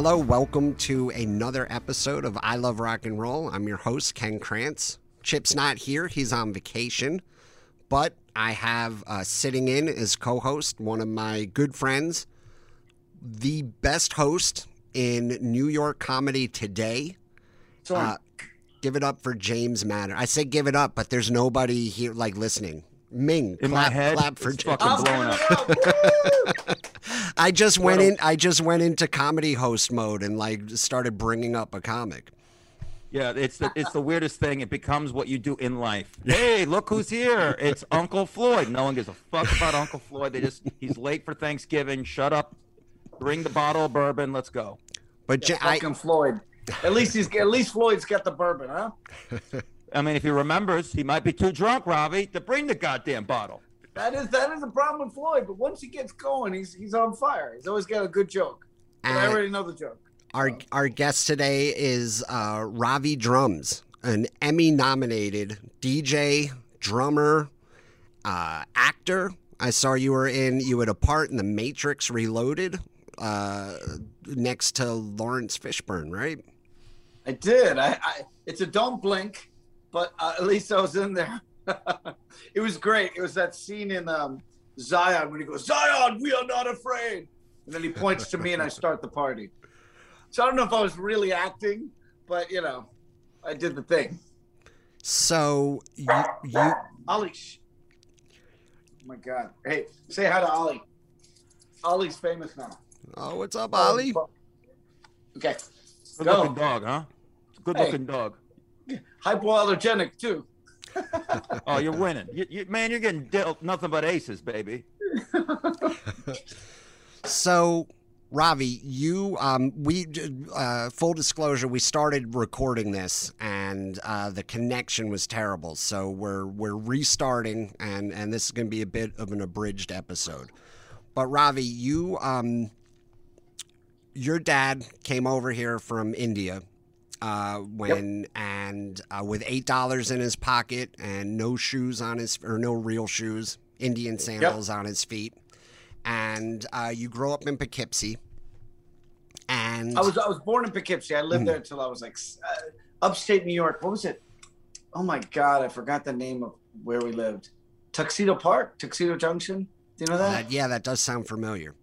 Hello, welcome to another episode of I Love Rock and Roll. I'm your host, Ken Krantz. Chip's not here, he's on vacation, but I have uh, sitting in as co host one of my good friends, the best host in New York comedy today. Uh, give it up for James Manner. I say give it up, but there's nobody here like listening. Ming, In clap, my head, clap for it's James. fucking blowing up. I just went in. I just went into comedy host mode and like started bringing up a comic. Yeah, it's the it's the weirdest thing. It becomes what you do in life. Hey, look who's here! It's Uncle Floyd. No one gives a fuck about Uncle Floyd. They just he's late for Thanksgiving. Shut up. Bring the bottle of bourbon. Let's go. But Ja- I, Fucking Floyd. At least he's at least Floyd's got the bourbon, huh? I mean, if he remembers, he might be too drunk, Ravi, to bring the goddamn bottle. That is that is the problem with Floyd. But once he gets going, he's he's on fire. He's always got a good joke. But I already know the joke. our our guest today is uh, Ravi Drums, an Emmy-nominated DJ, drummer, uh, actor. I saw you were in. You had a part in The Matrix Reloaded, uh, next to Laurence Fishburne, right? I did. I, I it's a don't blink, but uh, at least I was in there. it was great. It was that scene in um, Zion when he goes, "Zion, we are not afraid," and then he points to me and I start the party. So I don't know if I was really acting, but you know, I did the thing. So you, you Ollie. Sh- oh my God. Hey, say hi to Ollie. Ollie's famous now. oh, what's up, Ollie? Okay. Good Go. looking dog, huh? Good looking dog. Hypoallergenic too. Oh, you're winning. You, you, man, you're getting dealt nothing but aces, baby. So, Ravi, you, um, we, uh, full disclosure, we started recording this, and uh, the connection was terrible. So we're we're restarting, and and this is going to be a bit of an abridged episode. But Ravi, you, um, your dad came over here from India. Uh, when and uh, with eight dollars in his pocket and no shoes on his or no real shoes, Indian sandals on his feet, and uh, you grow up in Poughkeepsie. And I was I was born in Poughkeepsie. I lived there until I was like uh, upstate New York. What was it? Oh my God, I forgot the name of where we lived. Tuxedo Park, Tuxedo Junction. Do you know that? yeah, that does sound familiar.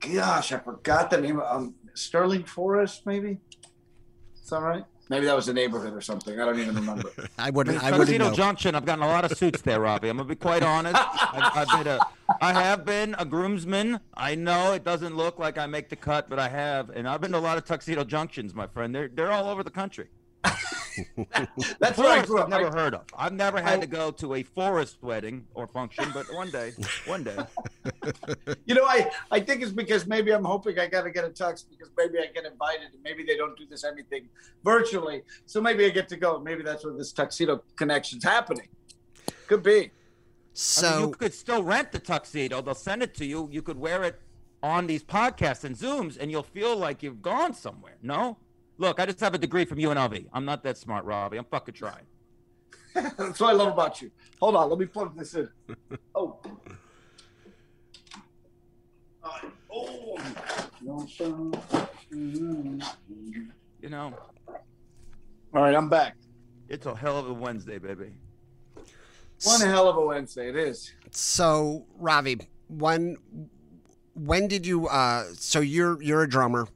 Gosh, I forgot the name. Of, um, Sterling Forest, maybe. Is that right? Maybe that was a neighborhood or something. I don't even remember. I wouldn't. I wouldn't Tuxedo know. Junction. I've gotten a lot of suits there, Ravi. I'm gonna be quite honest. I've, I've been a, I have been a groomsman. I know it doesn't look like I make the cut, but I have, and I've been to a lot of Tuxedo Junctions, my friend. They're they're all over the country. That's where I Forest grew I've never I- heard of. I've never had I- to go to a forest wedding or function, but one day, one day. You know, I, I think it's because maybe I'm hoping I got to get a tux because maybe I get invited and maybe they don't do this anything virtually. So maybe I get to go. Maybe that's where this tuxedo connection's happening. Could be. I mean, So you could still rent the tuxedo. They'll send it to you. You could wear it on these podcasts and Zooms, and you'll feel like you've gone somewhere. No, look, I just have a degree from UNLV. I'm not that smart, Ravi. I'm fucking trying. That's what I love about you. Hold on, let me plug this in. Oh. Uh, oh. You know, All right, I'm back. it's a hell of a Wednesday, baby. One hell of a Wednesday it is. so Ravi, when when did you? Uh, so you're you're a drummer.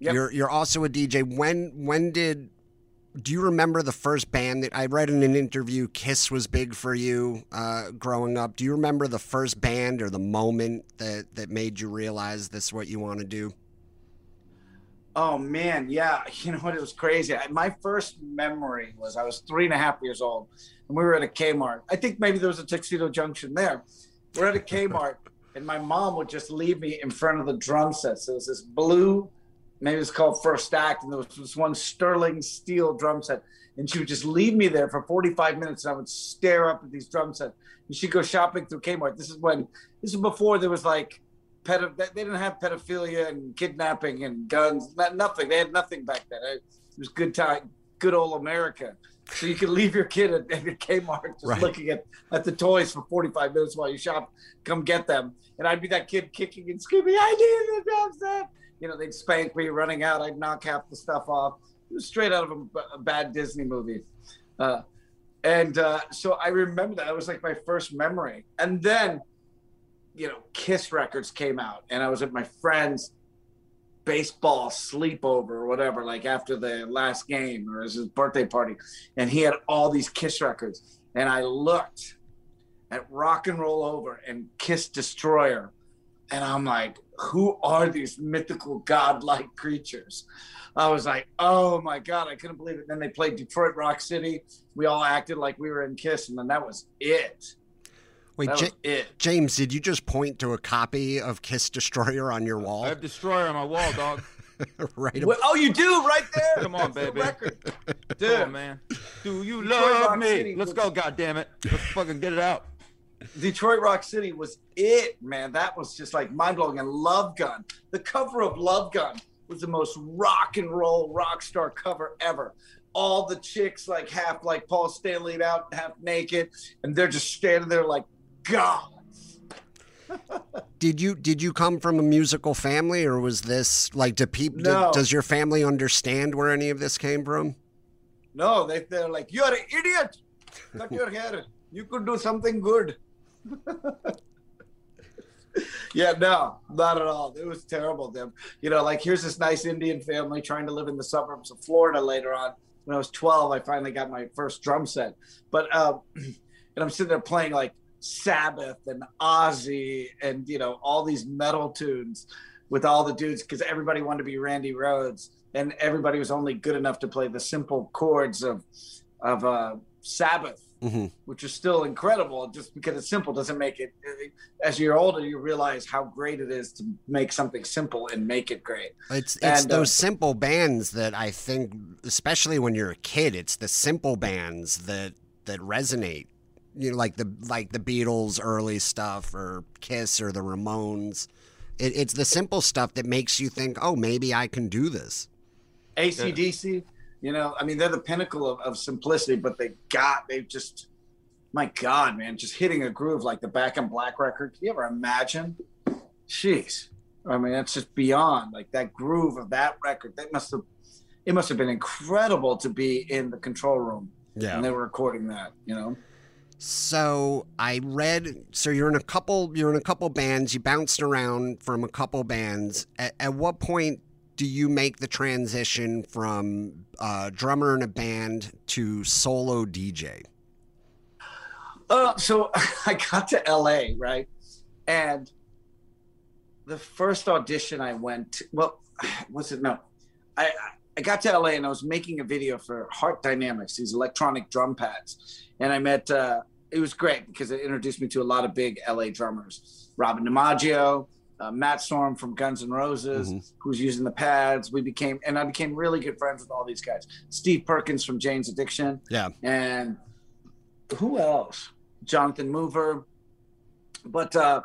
Yep. You're you're also a DJ. When when did? Do you remember the first band that I read in an interview? Kiss was big for you uh, growing up. Do you remember the first band or the moment that that made you realize this is what you want to do? Oh man, yeah. You know what? It was crazy. I, my first memory was I was three and a half years old, and we were at a Kmart. I think maybe there was a Tuxedo Junction there. We're at a Kmart, and my mom would just leave me in front of the drum set. So it was this blue, maybe it's called First Act, and there was this one sterling steel drum set, and she would just leave me there for 45 minutes, and I would stare up at these drum sets. And she'd go shopping through Kmart. This is when this is before there was like pedo- they didn't have pedophilia and kidnapping and guns, not, nothing. They had nothing back then. It was good time, good old America. So you could leave your kid at, at Kmart just Right. looking at, at the toys for 45 minutes while you shop, come get them. And I'd be that kid kicking and screaming, I need the drum set. You know, they'd spank me running out. I'd knock half the stuff off. It was straight out of a, a bad Disney movie. Uh, and uh, so I remember that. It was like my first memory. And then, you know, Kiss records came out, and I was at my friend's baseball sleepover or whatever, like after the last game or his birthday party. And he had all these Kiss records. And I looked at Rock and Roll Over and Kiss Destroyer. And I'm like, who are these mythical godlike creatures? I was like, oh my God, I couldn't believe it. Then they played Detroit Rock City. We all acted like we were in Kiss, and then that was it. Wait, That Ja- was it. James, did you just point to a copy of Kiss Destroyer on your wall? I have Destroyer on my wall, dog. right. Well, oh, you do right there. Come on, That's the baby. record. Dude, on, man. Do you Detroit love Rock me? City Let's was- go, goddammit. Let's fucking get it out. Detroit Rock City was it, man. That was just like mind blowing. And Love Gun, the cover of Love Gun was the most rock and roll rock star cover ever. All the chicks like half like Paul Stanley out, half naked, and they're just standing there like gods. Did you did you come from a musical family, or was this like do people? No. does your family understand where any of this came from? No, they, they're like, you're an idiot. Cut your hair. You could do something good. yeah, no, not at all. It was terrible. Them, you know, like here's this nice Indian family trying to live in the suburbs of Florida later on. When I was 12, I finally got my first drum set. But, um, and I'm sitting there playing like Sabbath and Ozzy and, you know, all these metal tunes with all the dudes because everybody wanted to be Randy Rhoads and everybody was only good enough to play the simple chords of of uh, Sabbath, hmm which is still incredible. Just because it's simple doesn't make it. As you're older, you realize how great it is to make something simple and make it great. It's it's And, uh, those simple bands that I think, especially when you're a kid, it's the simple bands that that resonate. You know, like the like the Beatles early stuff, or Kiss, or the Ramones. It, it's the simple stuff that makes you think, oh, maybe I can do this. ACDC, you know, I mean, they're the pinnacle of, of simplicity, but they got, they've just, my God, man, just hitting a groove like the Back in Black record. Can you ever imagine? Jeez. I mean, that's just beyond like that groove of that record. That must have, it must have been incredible to be in the control room Yeah. and they were recording that, you know? So I read. So you're in a couple. You're in a couple bands. You bounced around from a couple bands. At, at what point do you make the transition from uh, drummer in a band to solo DJ? Uh, so I got to LA, right? And the first audition I went to, well, was it no? I I got to LA and I was making a video for Hart Dynamics, these electronic drum pads, and I met. Uh, it was great because it introduced me to a lot of big LA drummers, Robin DiMaggio, uh, Matt Sorum from Guns N' Roses, Mhm. who's using the pads. We became, and I became really good friends with all these guys. Steve Perkins from Jane's Addiction, Yeah. and who else? Jonathan Mover. But uh,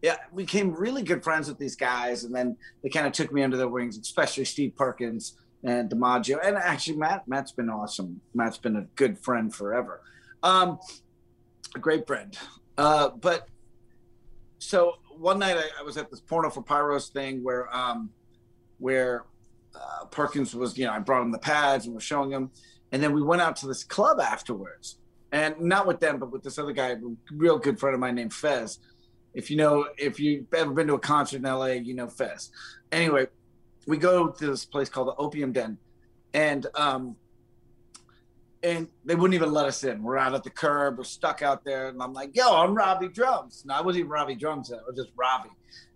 yeah, we became really good friends with these guys, and then they kind of took me under their wings, especially Steve Perkins and DiMaggio, and actually Matt. Matt's been awesome. Matt's been a good friend forever, um, a great friend. Uh, but so one night I, I was at this porno for pyros thing where um, where uh, Perkins was, you know, I brought him the pads and was showing him, and then we went out to this club afterwards, and not with them, but with this other guy, a real good friend of mine named Fez. If you know, if you've ever been to a concert in LA, you know Fez. Anyway, we go to this place called the Opium Den, and um, and they wouldn't even let us in. We're out at the curb, we're stuck out there, and I'm like, "Yo, I'm Ravi Drums." No, I wasn't even Ravi Drums. Then. I was just Ravi,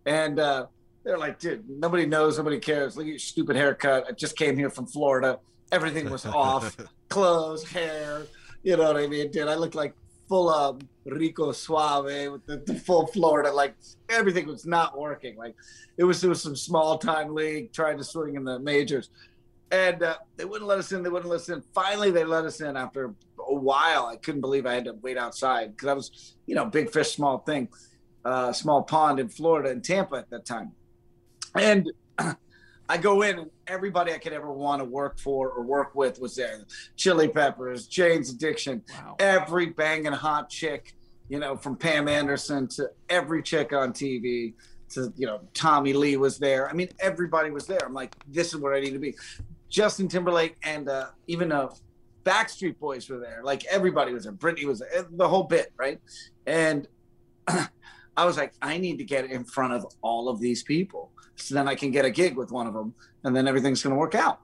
and uh, they're like, "Dude, nobody knows, nobody cares. Look at your stupid haircut. I just came here from Florida. Everything was off, clothes, hair. You know what I mean, dude? I looked like full of Rico Suave with the, the full Florida. Like everything was not working. Like it was it was some small time league trying to swing in the majors, and uh, they wouldn't let us in. They wouldn't let us in. Finally, they let us in after a while. I couldn't believe I had to wait outside because I was, you know, big fish, small thing, uh, small pond in Florida in Tampa at that time, and. I go in and everybody I could ever want to work for or work with was there. Chili Peppers, Jane's Addiction, Wow. every banging hot chick, you know, from Pam Anderson to every chick on TV. to you know Tommy Lee was there. I mean, everybody was there. I'm like, this is where I need to be. Justin Timberlake and uh, even uh, Backstreet Boys were there. Like everybody was there. Britney was there. The whole bit, right? And I was like, I need to get in front of all of these people, so then I can get a gig with one of them, and then everything's going to work out.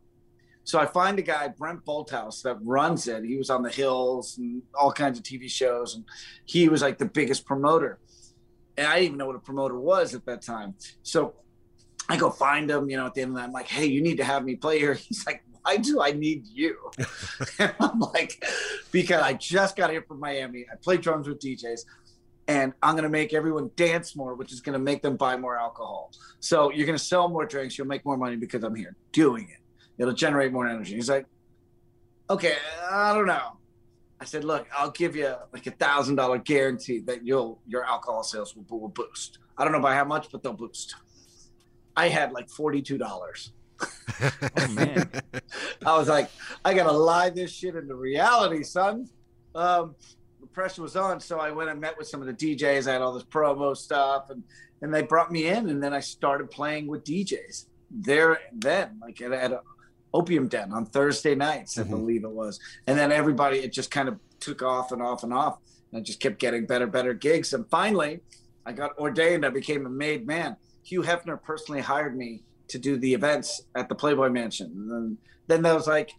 So I find a guy, Brent Bolthouse, that runs it. He was on the Hills and all kinds of TV shows, and he was like the biggest promoter. And I didn't even know what a promoter was at that time. So I go find him, you know, at the end of the night. I'm like, hey, you need to have me play here. He's like, why do I need you? and I'm like, because I just got here from Miami. I play drums with DJs and I'm going to make everyone dance more, which is going to make them buy more alcohol. So you're going to sell more drinks. You'll make more money because I'm here doing it it'll generate more energy. He's like, okay, I don't know. I said, look, I'll give you like a thousand dollar guarantee that you'll your alcohol sales will, will boost. I don't know by how much, but they'll boost. I had like forty two dollars. oh man! I was like, I gotta lie this shit into reality, son. Um, the pressure was on, so I went and met with some of the DJs. I had all this promo stuff, and and they brought me in, and then I started playing with DJs there. Then, like at, at a, Opium Den on Thursday nights, I mm-hmm. believe it was. And then everybody, it just kind of took off and off and off. And I just kept getting better, better gigs. And finally, I got ordained. I became a made man. Hugh Hefner personally hired me to do the events at the Playboy Mansion. And then, then that was like,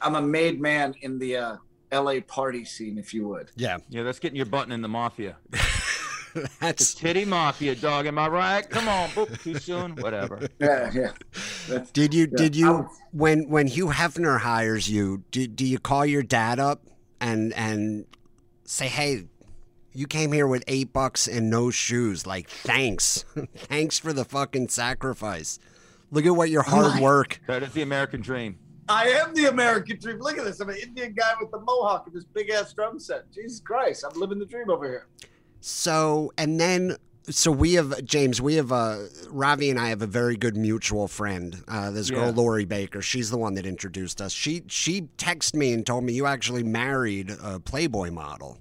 I'm a made man in the uh, LA party scene, if you would. Yeah. Yeah, that's getting your button in the mafia. That's the titty mafia, dog. Am I right? Come on, boop, too soon. Whatever. Yeah, yeah. That's, did you? Yeah. Did you? when when Hugh Hefner hires you, do do you call your dad up and and say, hey? You came here with eight bucks and no shoes. Like, thanks. thanks for the fucking sacrifice. Look at what your hard work. That is the American dream. I am the American dream. Look at this. I'm an Indian guy with the mohawk and this big ass drum set. Jesus Christ. I'm living the dream over here. So, and then, so we have, James, we have, uh, Ravi and I have a very good mutual friend. Uh, this girl. Lori Baker. She's the one that introduced us. She, she texted me and told me you actually married a Playboy model.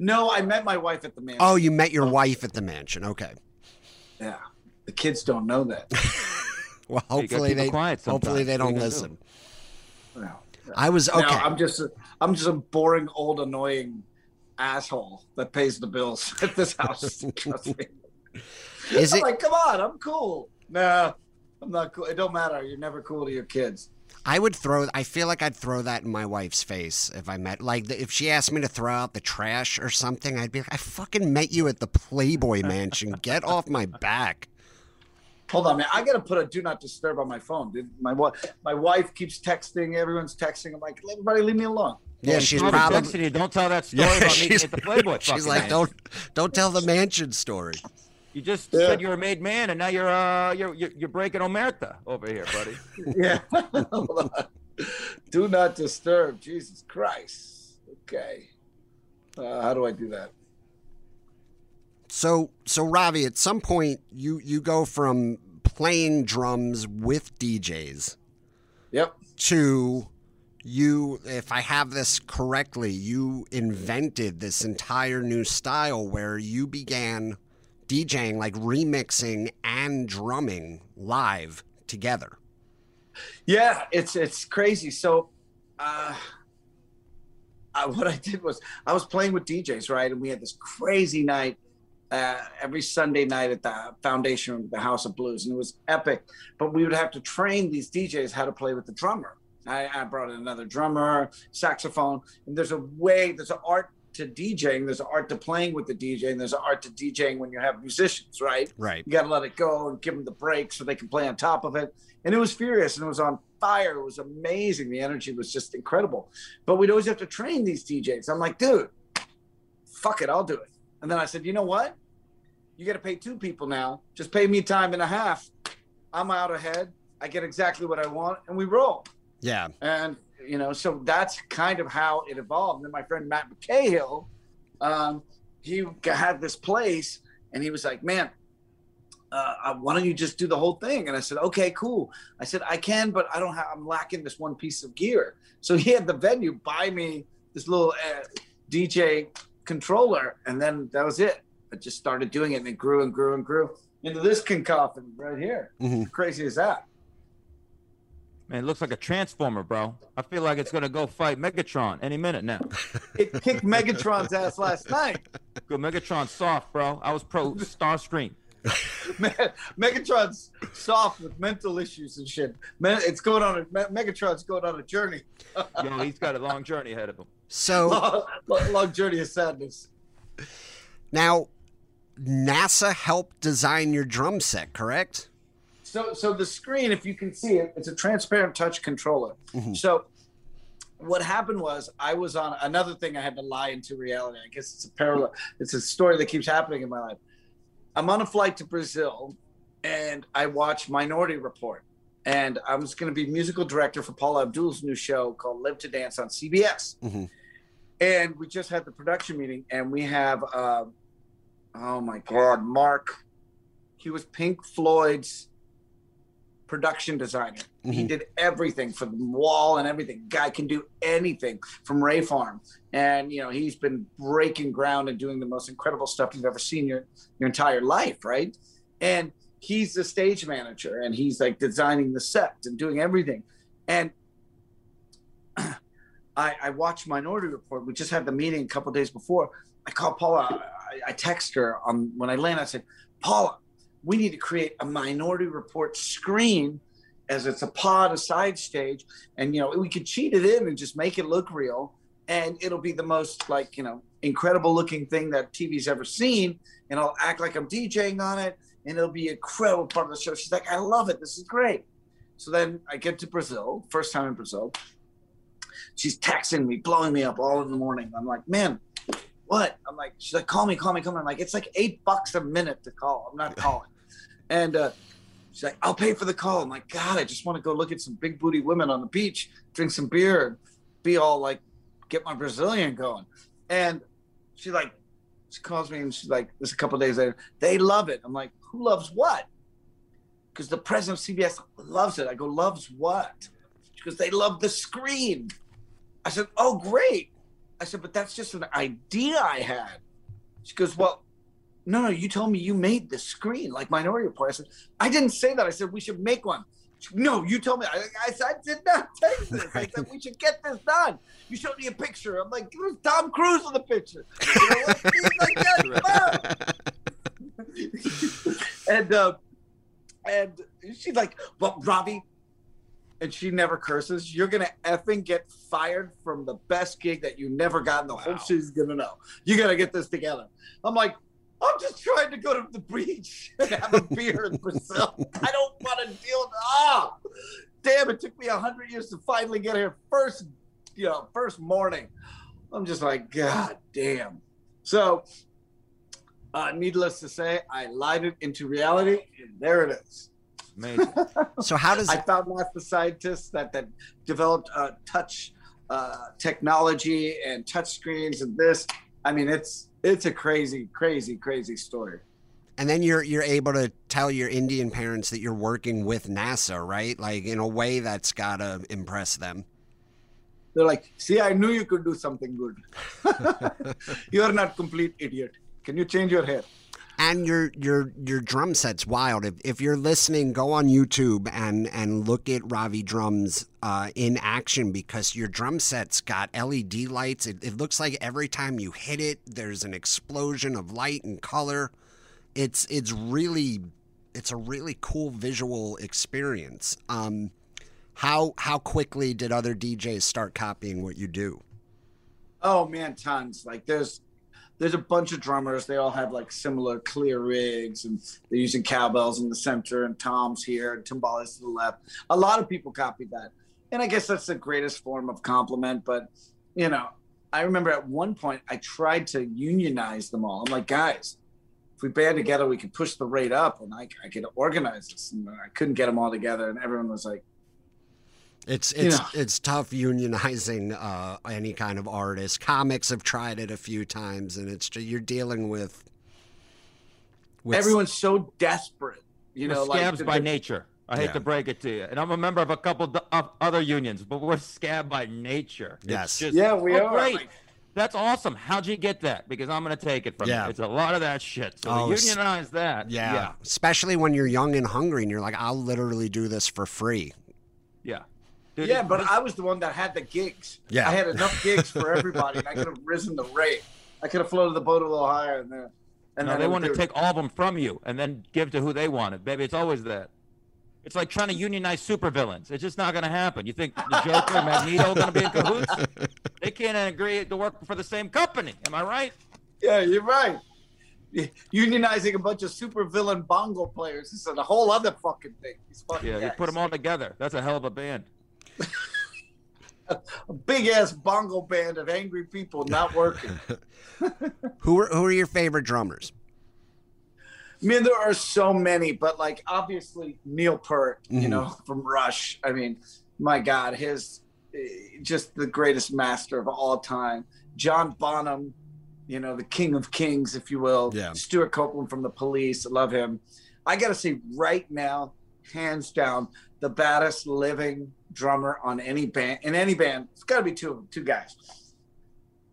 No, I met my wife at the mansion. Oh, you met your oh. wife at the mansion. Okay. Yeah. The kids don't know that. well, hopefully they, hopefully they don't listen. Do? No. I was okay. No, I'm just, a, I'm just a boring, old, annoying asshole that pays the bills at this house. Trust me. Is I'm it like, come on, I'm cool. Nah, I'm not cool. It don't matter. You're never cool to your kids. I would throw. I feel like I'd throw that in my wife's face if I met. Like if she asked me to throw out the trash or something, I'd be like, "I fucking met you at the Playboy Mansion. Get off my back." Hold on, man. I gotta put a do not disturb on my phone. My my wife keeps texting. Everyone's texting. I'm like, everybody, leave me alone. Yeah, well, she's probably you. Don't tell that story yeah, about me at the Playboy. She's like, don't don't tell the mansion story. You just yeah. said you're a made man, and now you're uh you're you're, you're breaking omerta over here, buddy. yeah. do not disturb. Jesus Christ. Okay. Uh, how do I do that? So so Ravi, at some point you you go from playing drums with DJs. Yep. To you, if I have this correctly, you invented this entire new style where you began DJing, like remixing and drumming live together. Yeah, it's it's crazy. So, uh, uh, what I did was I was playing with DJs, right, and we had this crazy night uh, every Sunday night at the Foundation of the House of Blues, and it was epic. But we would have to train these DJs how to play with the drummer. I, I brought in another drummer, saxophone, and there's a way, there's an art to DJing, there's an art to playing with the DJ, and there's an art to DJing when you have musicians, right? Right. You got to let it go and give them the break so they can play on top of it. And it was furious and it was on fire. It was amazing. The energy was just incredible. But we'd always have to train these DJs. I'm like, dude, fuck it, I'll do it. And then I said, you know what? You got to pay two people now. Just pay me time and a half. I'm out ahead. I get exactly what I want, and we roll. Yeah. And, you know, so that's kind of how it evolved. And then my friend Matt McCahill, um, he had this place and he was like, man, uh, uh, why don't you just do the whole thing? And I said, okay, cool. I said, I can, but I don't have, I'm lacking this one piece of gear. So he had the venue buy me this little uh, DJ controller. And then that was it. I just started doing it, and it grew and grew and grew into this cacophony right here. Mhm. Crazy as that. Man, it looks like a transformer, bro. I feel like it's gonna go fight Megatron any minute now. It kicked Megatron's ass last night. Good Megatron soft, bro. I was pro Starscream. Me- Megatron's soft with mental issues and shit. Me- It's going on. A, Megatron's going on a journey, Yo, he's got a long journey ahead of him. So long, long- long journey of sadness. now, NASA helped design your drum set, correct? So, so the screen, if you can see it, it's a transparent touch controller. So, what happened was I was on another thing. I had to lie into reality. I guess it's a parallel. It's a story that keeps happening in my life. I'm on a flight to Brazil, and I watch Minority Report, and I was going to be musical director for Paula Abdul's new show called Live to Dance on CBS. Mhm. And we just had the production meeting, and we have, uh, oh my God, Mark. He was Pink Floyd's production designer. He Mhm. did everything for the wall and everything. Guy can do anything from Ray Farm. And you know, he's been breaking ground and doing the most incredible stuff you've ever seen your your entire life, right? And he's the stage manager and he's like designing the set and doing everything. And I, I watched Minority Report. We just had the meeting a couple days before. I called Paula. I, I text her on when I land. I said, Paula, we need to create a Minority Report screen as it's a pod, a side stage, and you know we could cheat it in and just make it look real, and it'll be the most like you know incredible looking thing that TV's ever seen, and I'll act like I'm DJing on it, and it'll be a incredible part of the show. She's like, I love it. This is great. So then I get to Brazil, first time in Brazil. She's texting me, blowing me up all in the morning. I'm like, man, what? I'm like, she's like, call me, call me, call me. I'm like, it's like eight bucks a minute to call. I'm not calling. And uh, she's like, I'll pay for the call. I'm like, God, I just want to go look at some big booty women on the beach, drink some beer, and be all like, get my Brazilian going. And she like, she calls me and she's like, this a couple days later, they love it. I'm like, who loves what? Because the president of CBS loves it. I go, loves what? Because they love the screen. I said, oh, great. I said, but that's just an idea I had. She goes, well, no, no, you told me you made the screen like Minority Report. I said, I didn't say that. I said, we should make one. She, no, you told me. I, I said, I did not take this. I said, we should get this done. You showed me a picture. I'm like, there's Tom Cruise in the picture. You know what? Like, yes, and, uh, and she's like, well, Ravi, and she never curses, you're gonna effing get fired from the best gig that you never got, and the whole Wow. city's gonna know. You gotta get this together. I'm like, I'm just trying to go to the beach and have a beer in Brazil. I don't want to deal with ah. Damn, it took me a hundred years to finally get here. First, you know, first morning. I'm just like, God damn. So, uh, needless to say, I lied it into reality, and there it is. Amazing. So how does I found lots of scientists that that developed uh, touch uh, technology and touch screens and this. I mean, it's it's a crazy, crazy, crazy story. and then you're you're able to tell your Indian parents that you're working with NASA, right? Like in a way that's gotta impress them. They're like, "See, I knew you could do something good. You're not complete idiot. Can you change your hair?" And your your your drum set's wild. If if you're listening, go on YouTube and and look at Ravi drums uh, in action because your drum set's got LED lights. It, it looks like every time you hit it, there's an explosion of light and color. It's it's really it's a really cool visual experience. Um, how how quickly did other DJs start copying what you do? Oh man, tons. Like there's there's a bunch of drummers. They all have like similar clear rigs, and they're using cowbells in the center, and toms here, and timbales to the left. A lot of people copied that, and I guess that's the greatest form of compliment. But you know, I remember at one point I tried to unionize them all. I'm like, guys, if we band together, we could push the rate up, and I, I could organize this. And I couldn't get them all together, and everyone was like, It's You it's know. it's tough unionizing uh, any kind of artist. Comics have tried it a few times, and it's ju- you're dealing with. with everyone's so desperate. You know, scabs like by nature. I hate Yeah. to break it to you, and I'm a member of a couple of other unions, but we're scab by nature. It's Yes. just, Yeah, we oh, are. Great. Like, That's awesome. How'd you get that? Because I'm going to take it from Yeah. you. It's a lot of that shit. So Oh, unionize that. Yeah. Yeah. Especially when you're young and hungry and you're like, I'll literally do this for free. Yeah. Dude, Yeah, but I was the one that had the gigs. Yeah. I had enough gigs for everybody. and I could have risen the rate. I could have floated the boat a little higher, and then. And no, they want to take all of them from you and then give to who they wanted. Baby, it's always that. It's like trying to unionize supervillains. It's just not going to happen. You think the Joker and Magneto are going to be in cahoots? They can't agree to work for the same company. Am I right? Yeah, you're right. Unionizing a bunch of supervillain bongo players is a whole other fucking thing. These fucking Yeah, you put them all together. That's a hell of a band. A big ass bongo band of angry people not working. Who are who are your favorite drummers? I mean, there are so many, but like obviously Neil Peart, you Mhm. know, from Rush. I mean, my God, his eh, just the greatest master of all time. John Bonham, you know, the king of kings, if you will. Yeah. Stewart Copeland from the Police, I love him. I gotta say, right now, hands down, the baddest living drummer on any band in any band. It's got to be two of them, two guys.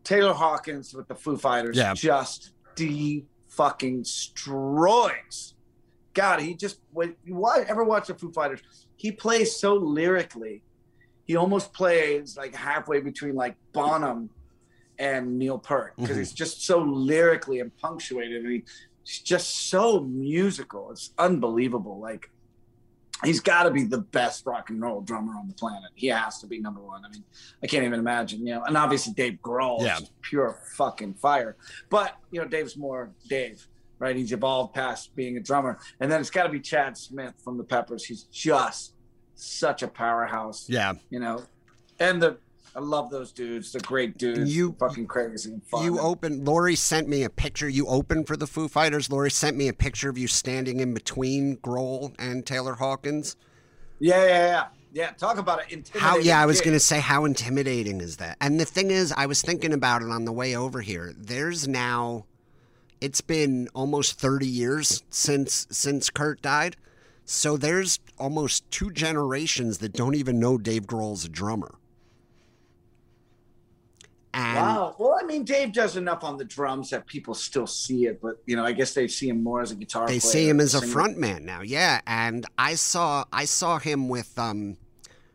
Taylor Hawkins with the Foo Fighters, Yeah. just de fucking destroys. God, he just when you ever watch the Foo Fighters, he plays so lyrically. He almost plays like halfway between like Bonham and Neil Peart because Mhm. he's just so lyrically and punctuated, and he, he's just so musical. It's unbelievable. Like he's got to be the best rock and roll drummer on the planet. He has to be number one. I mean, I can't even imagine, you know. And obviously Dave Grohl, Yeah. is pure fucking fire. But you know, Dave's more Dave, right? He's evolved past being a drummer, and then it's got to be Chad Smith from the Peppers. He's just such a powerhouse, Yeah. you know. And the I love those dudes. They're great dudes. You- fucking crazy and fun. You open. Lori sent me a picture. You opened for the Foo Fighters. Lori sent me a picture of you standing in between Grohl and Taylor Hawkins. yeah, yeah, yeah, yeah. Talk about it. Intimidating How? Yeah, I was gig. gonna say how intimidating is that? And the thing is, I was thinking about it on the way over here. There's now, it's been almost 30 years since since Kurt died. So there's almost two generations that don't even know Dave Grohl's a drummer. And Wow. Well, I mean, Dave does enough on the drums that people still see it, but you know, I guess they see him more as a guitar they see him as a singer. front man now yeah and i saw i saw him with um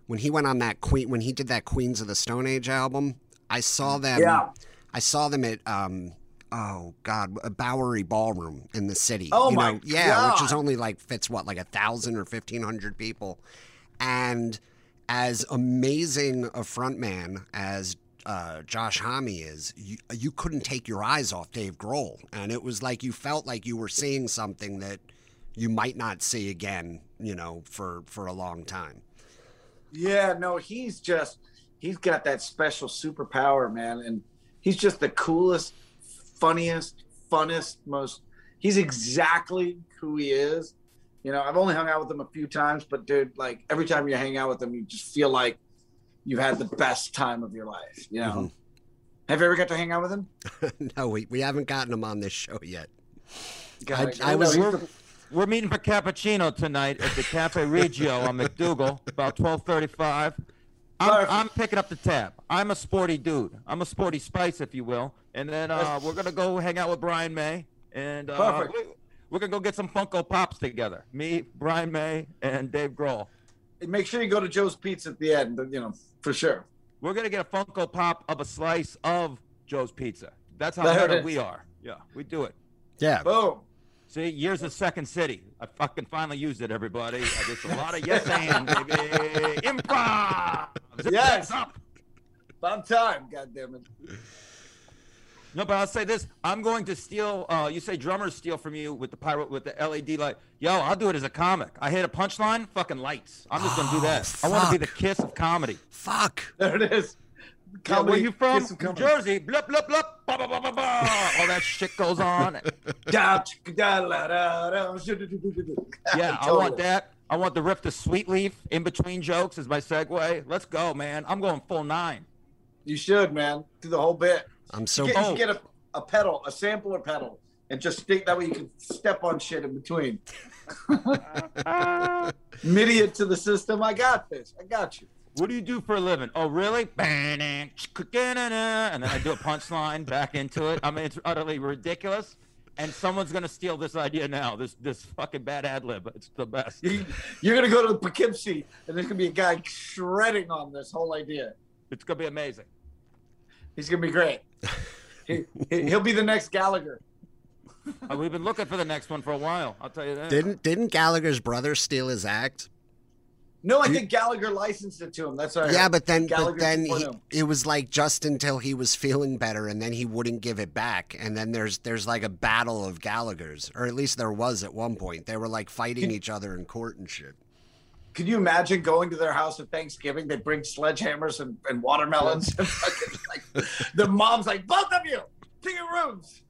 when he went on that queen when he did that queens of the stone age album i saw them Yeah. i saw them at um oh god a bowery ballroom in the city Oh, you my know yeah which is only like fits what like a thousand or fifteen hundred people and as amazing a frontman as uh, Josh Homme is, you, you couldn't take your eyes off Dave Grohl, and it was like you felt like you were seeing something that you might not see again, you know, for for a long time. Yeah, no, he's just he's got that special superpower, man, and he's just the coolest, funniest, funnest, most. He's exactly who he is. You know, I've only hung out with him a few times, but dude, like every time you hang out with him, you just feel like you've had the best time of your life. You know. Mhm. Have you ever got to hang out with him? no, we, we haven't gotten him on this show yet. God, I no, was- he's the- We're meeting for cappuccino tonight at the Cafe Reggio on MacDougal, about twelve thirty-five. I'm, I'm picking up the tab. I'm a sporty dude. I'm a sporty spice, if you will. And then uh, we're gonna go hang out with Brian May, and uh, Perfect. we- we're gonna go get some Funko Pops together. Me, Brian May, and Dave Grohl. Make sure you go to Joe's Pizza at the end, you know, for sure. We're gonna get a Funko Pop of a slice of Joe's Pizza. That's how There better we are. Yeah, we do it. Yeah. Boom. See, years of Second City. I fucking finally used it, everybody. I did a lot of yes and, baby. Improv. Zip Yes. that up. About time, goddammit. No, but I'll say this: I'm going to steal. Uh, you say drummers steal from you with the pyro with the LED light. Yo, I'll do it as a comic. I hit a punchline, fucking lights. I'm just gonna do that. I want to be the kiss of comedy. Fuck. There it is. Yeah, where are you from? New. Jersey. Blup blup blup. Ba, ba, ba, ba, ba. All that shit goes on. Da, chicka, da, la, da, da. Yeah, I want that. I want the riff to Sweet Leaf in between jokes as my segue. Let's go, man. I'm going full nine. You should, man. Do the whole bit. I'm so Get, you get a, a pedal, a sampler pedal, and just stick that way you can step on shit in between. MIDI it to the system. I got this. I got you. What do you do for a living? Oh, really? And then I do a punchline back into it. I mean, it's utterly ridiculous. And someone's gonna steal this idea now. This this fucking bad ad lib. It's the best. You're gonna go to the Poughkeepsie, and there's gonna be a guy shredding on this whole idea. It's gonna be amazing. He's gonna be great. He, he- he'll be the next Gallagher. Uh, we've been looking for the next one for a while. I'll tell you that. Didn't didn't Gallagher's brother steal his act? No, I think Gallagher licensed it to him. That's all right. Yeah, but then Gallagher but then he, it was like just until he was feeling better, and then he wouldn't give it back. And then there's there's like a battle of Gallagher's, or at least there was at one point. They were like fighting each other in court and shit. Can you imagine going to their house at Thanksgiving? They bring sledgehammers and, and watermelons. And fucking, like, the mom's like, both of you, to your rooms.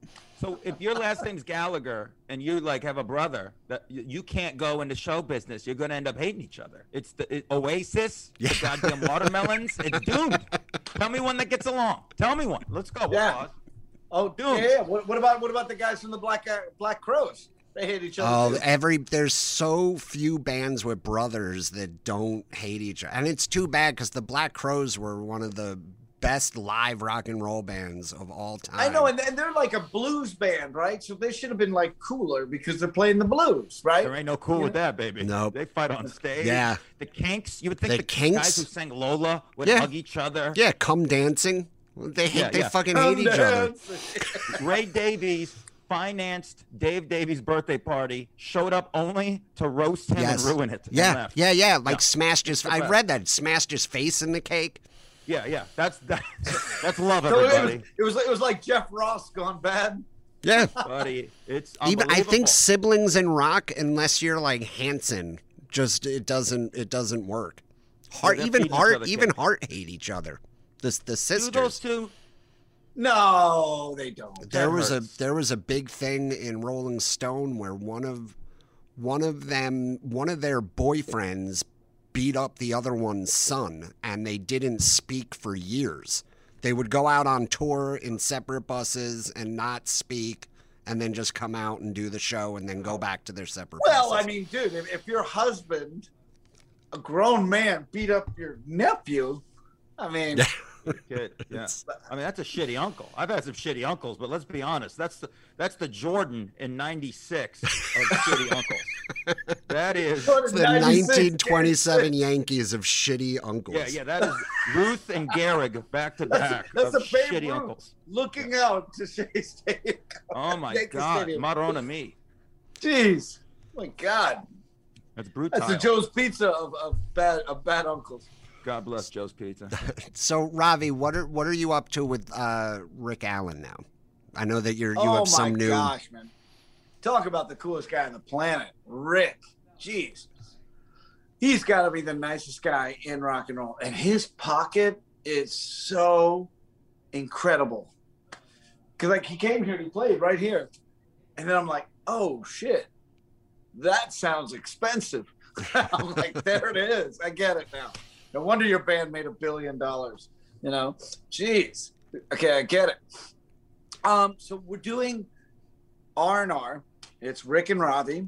So if your last name's Gallagher and you like have a brother, that you, can't go into show business. You're gonna end up hating each other. It's the it, Oasis, the goddamn watermelons. It's doomed. Tell me one that gets along. Tell me one. Let's go. Yeah. Oh, Dude. yeah. yeah. What, what about what about the guys from the Black uh, Black Crowes? They hate each Oh, other. too. every there's so few bands with brothers that don't hate each other, and it's too bad because the Black Crowes were one of the best live rock and roll bands of all time. I know, and, and they're like a blues band, right? So they should have been like cooler because they're playing the blues, right? There ain't no cool with that, baby. Nope. They fight on stage. Yeah. The Kinks. You would think The the, Kinks? guys who sang Lola would Yeah. hug each other. yeah, come dancing. They hate, Yeah, they yeah. fucking hate each other. Ray Davies financed Dave Davies' birthday party, showed up only to roast him Yes. and ruin it. and Yeah, left. yeah, yeah. Like Yeah. smashed his. I read that smashed his face in the cake. yeah, yeah. That's that, that's love, So it was, everybody. it was it was like Jeff Ross gone bad. Yeah. Buddy, it's Even I think siblings in rock, unless you're like Hanson, just it doesn't it doesn't work. Heart even heart even heart hate each other. The the Do sisters. those two. No, they don't. there That was hurts. a there was a big thing in Rolling Stone where one of one of them one of their boyfriends beat up the other one's son and they didn't speak for years. They would go out on tour in separate buses and not speak and then just come out and do the show and then go back to their separate Well, buses. I mean, dude, if, if your husband, a grown man, beat up your nephew, I mean, Kid. Yeah. I mean, that's a shitty uncle. I've had some shitty uncles, but let's be honest. That's the that's the Jordan in '96 of shitty uncles. That is. It's the 96, 1927 Yankees of shitty uncles. Yeah, yeah. That is Ruth and Gehrig back to back. That's of a Babe shitty Ruth uncles. looking out to Shea Stadium. Oh my Yankee God, Stadium. Marona me. Jeez, my God, That's brutal. that's the Joe's Pizza of, of bad of bad uncles. God bless Joe's Pizza. So Ravi, what are what are you up to with uh, Rick Allen now? I know that you're you oh have some new. Oh my gosh, man! Talk about the coolest guy on the planet, Rick. Jeez, he's got to be the nicest guy in rock and roll, and his pocket is so incredible. Cause like he came here and he played right here, and then I'm like, oh shit, that sounds expensive. I'm like, there it is. I get it now. No wonder your band made a billion dollars. You know, jeez. Okay, I get it. Um, so we're doing R and R. It's Rick and Ravi.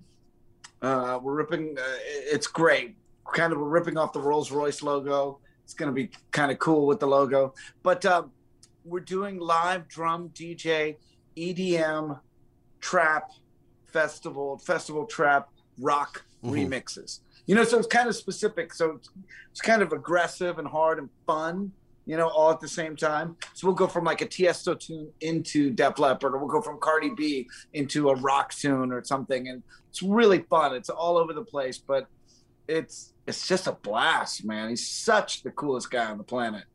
Uh, we're ripping. Uh, it's great. Kind of we're ripping off the Rolls Royce logo. It's going to be kind of cool with the logo. But um, we're doing live drum DJ, EDM, trap, festival, festival trap, rock Mhm. remixes. You know, so it's kind of specific. So it's, it's kind of aggressive and hard and fun. You know, all at the same time. So we'll go from like a Tiesto tune into Def Leppard, or we'll go from Cardi B into a rock tune or something, and it's really fun. It's all over the place, but it's it's just a blast, man. He's such the coolest guy on the planet.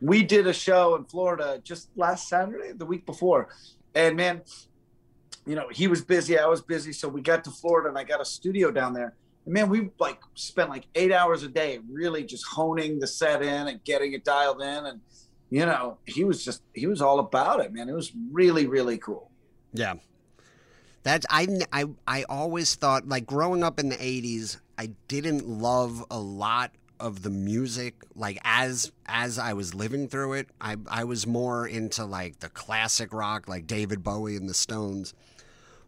We did a show in Florida just last Saturday, the week before, and man, you know he was busy, I was busy, so we got to Florida, and I got a studio down there. And man, we like spent like eight hours a day really just honing the set in and getting it dialed in, and you know he was just he was all about it, man. It was really really cool. Yeah. That's I, I I always thought like growing up in the 80s I didn't love a lot of the music like as as I was living through it I I was more into like the classic rock like David Bowie and the Stones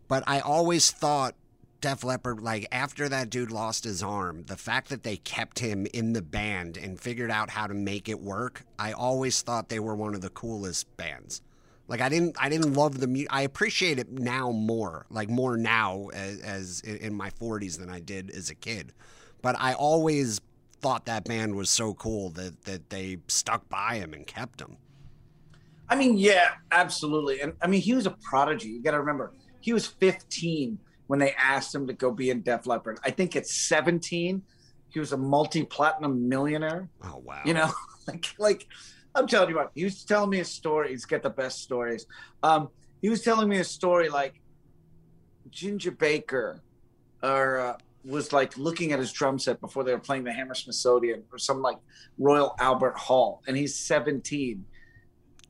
but I always thought Def Leppard, like after that dude lost his arm, the fact that they kept him in the band and figured out how to make it work, I always thought they were one of the coolest bands. Like I didn't, I didn't love the music. I appreciate it now more, like more now as, as in my 40s than I did as a kid. But I always thought that band was so cool that that they stuck by him and kept him. I mean, yeah, absolutely. And I mean, he was a prodigy. You got to remember, he was 15 when they asked him to go be in Def Leppard. I think at 17, he was a multi-platinum millionaire. Oh wow! You know, like like I'm telling you what, he was telling me a story. He's got the best stories. Um, he was telling me a story like Ginger Baker, or uh, was like looking at his drum set before they were playing the Hammersmith Odeon or some like Royal Albert Hall, and he's 17,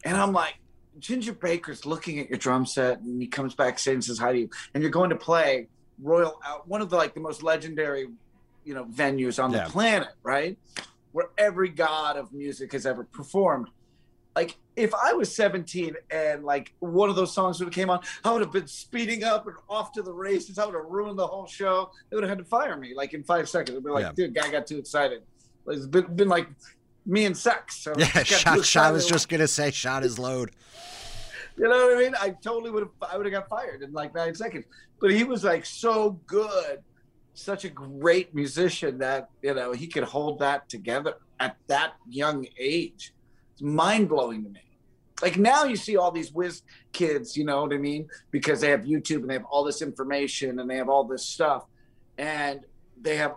and I'm like, Ginger Baker's looking at your drum set, and he comes back and says hi to you, and you're going to play Royal, uh, one of the like the most legendary, you know, venues on Yeah. the planet, right? Where every god of music has ever performed. Like, if I was 17 and like one of those songs would have came on, I would have been speeding up and off to the races. I would have ruined the whole show. They would have had to fire me like in five seconds. It'd be like, Yeah. dude, guy got too excited. It's been, been like me and sex. So Yeah, shot, shot, I was just gonna say, shot his load. You know what I mean? I totally would have. I would have got fired in like nine seconds. But he was like so good, such a great musician that you know he could hold that together at that young age. It's mind blowing to me. Like now you see all these whiz kids, you know what I mean? Because they have YouTube and they have all this information and they have all this stuff, and they have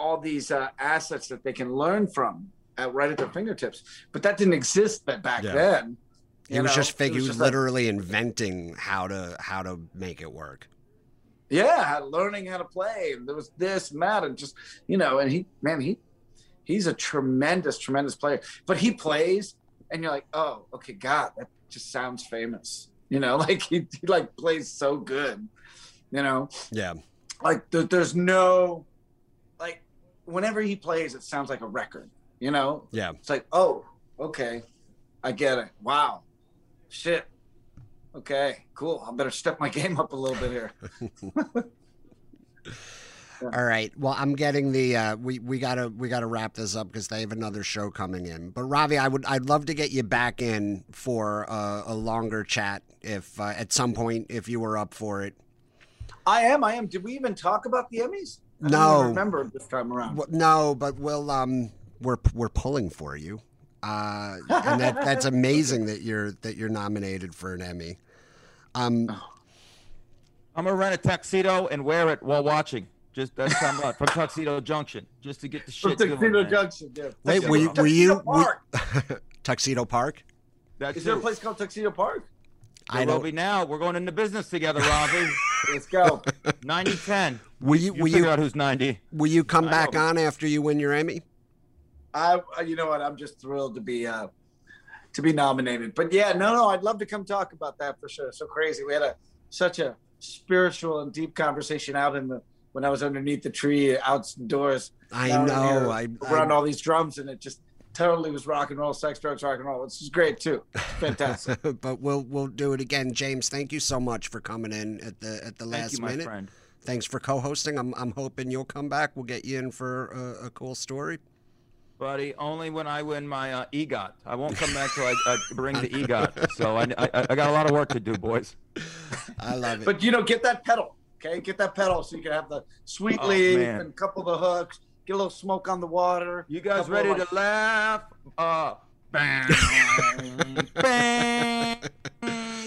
all these uh, assets that they can learn from at, right at their fingertips. But that didn't exist back Yeah. then. He was know? just fig- he was just like- literally inventing how to how to make it work. yeah learning how to play there was this and that and just you know and he man he he's a tremendous tremendous player but he plays and you're like oh okay god that just sounds famous you know like he, he like plays so good you know Yeah, like there, there's no like whenever he plays it sounds like a record you know yeah. it's like oh okay i get it wow shit okay cool i better step my game up a little bit here All right. Well, I'm getting the uh, we we gotta we gotta wrap this up because they have another show coming in. But Ravi, I would I'd love to get you back in for a, a longer chat if uh, at some point if you were up for it. I am. I am. Did we even talk about the Emmys? I don't No. remember this time around. W- No, but we'll um we're we're pulling for you. Uh, and that that's amazing that you're that you're nominated for an Emmy. Um, I'm gonna rent a tuxedo and wear it while watching. Just that's how much from Tuxedo Junction, just to get the From shit going. Tuxedo man. Junction. Yeah. Wait, Tuxedo- were you- were you- Tuxedo Park. Tuxedo Park. That's Is there a place called Tuxedo Park? I There will be now. We're going into business together, Ravi. Let's go. 90 10. Will you You will figure you out who's 90. will you come I back know. on after you win your Emmy? I. You know what? I'm just thrilled to be uh, to be nominated. But yeah, no, no. I'd love to come talk about that for sure. So crazy. We had a such a spiritual and deep conversation out in the when I was underneath the tree outdoors. I down here, know. I, around I all these drums, and it just totally was rock and roll, sex, drugs, rock and roll. This is great too. It's fantastic. but we'll we'll do it again. James, thank you so much for coming in at the at the Thank last you, my minute. friend. Thanks for co-hosting. I'm I'm hoping you'll come back. We'll get you in for a, a cool story. Buddy, only when I win my uh, EGOT. I won't come back till I, I bring the EGOT. So I, I, I got a lot of work to do, boys. I love it. But you know, get that pedal, okay? Get that pedal so you can have the sweet Oh, leaf man. and a couple of the hooks. Get a little smoke on the water. You guys couple ready of, to laugh? Uh, bang, bang,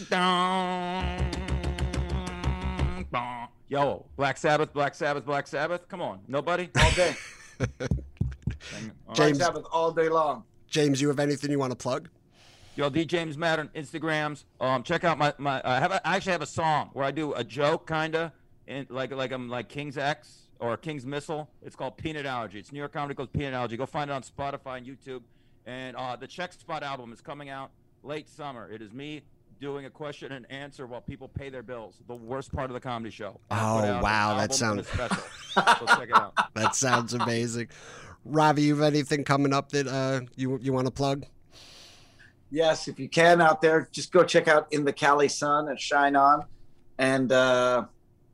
dong, bong. Yo, Black Sabbath, Black Sabbath, Black Sabbath. Come on, nobody. all day? Bang. James- Black Sabbath all day long. James, you have anything you want to plug? Yo, D James Madden Instagrams. Um, check out my my. I have a, I actually have a song where I do a joke kinda, and like like I'm like King's X or King's Missile. It's called Peanut Allergy. It's New York comedy called Peanut Allergy. Go find it on Spotify and YouTube. And uh, the Check Spot album is coming out late summer. It is me doing a question and answer while people pay their bills. The worst part of the comedy show. Oh, put out an wow, that album and a sounds- special. so check it out. That sounds amazing. Ravi, you have anything coming up that uh, you you want to plug? Yes, if you can out there, just go check out In the Cali Sun and Shine On. And uh,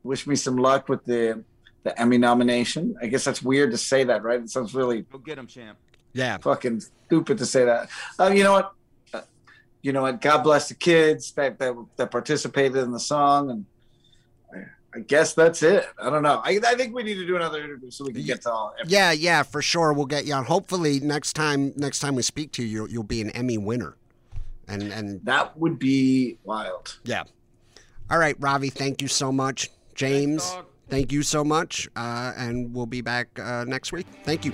wish me some luck with the the Emmy nomination. I guess that's weird to say that, right? It sounds really Go get him, champ. Yeah. fucking stupid to say that. Uh, you know what? Uh, you know what? God bless the kids that that, that participated in the song, and I, I guess that's it. I don't know. I, I think we need to do another interview so we can get to all. Yeah, yeah, for sure. We'll get you on. Hopefully, next time next time we speak to you, you'll, you'll be an Emmy winner. And and That would be wild. yeah. All right, Ravi. Thank you so much, James. Thank you so much, uh, and we'll be back uh, next week. Thank you.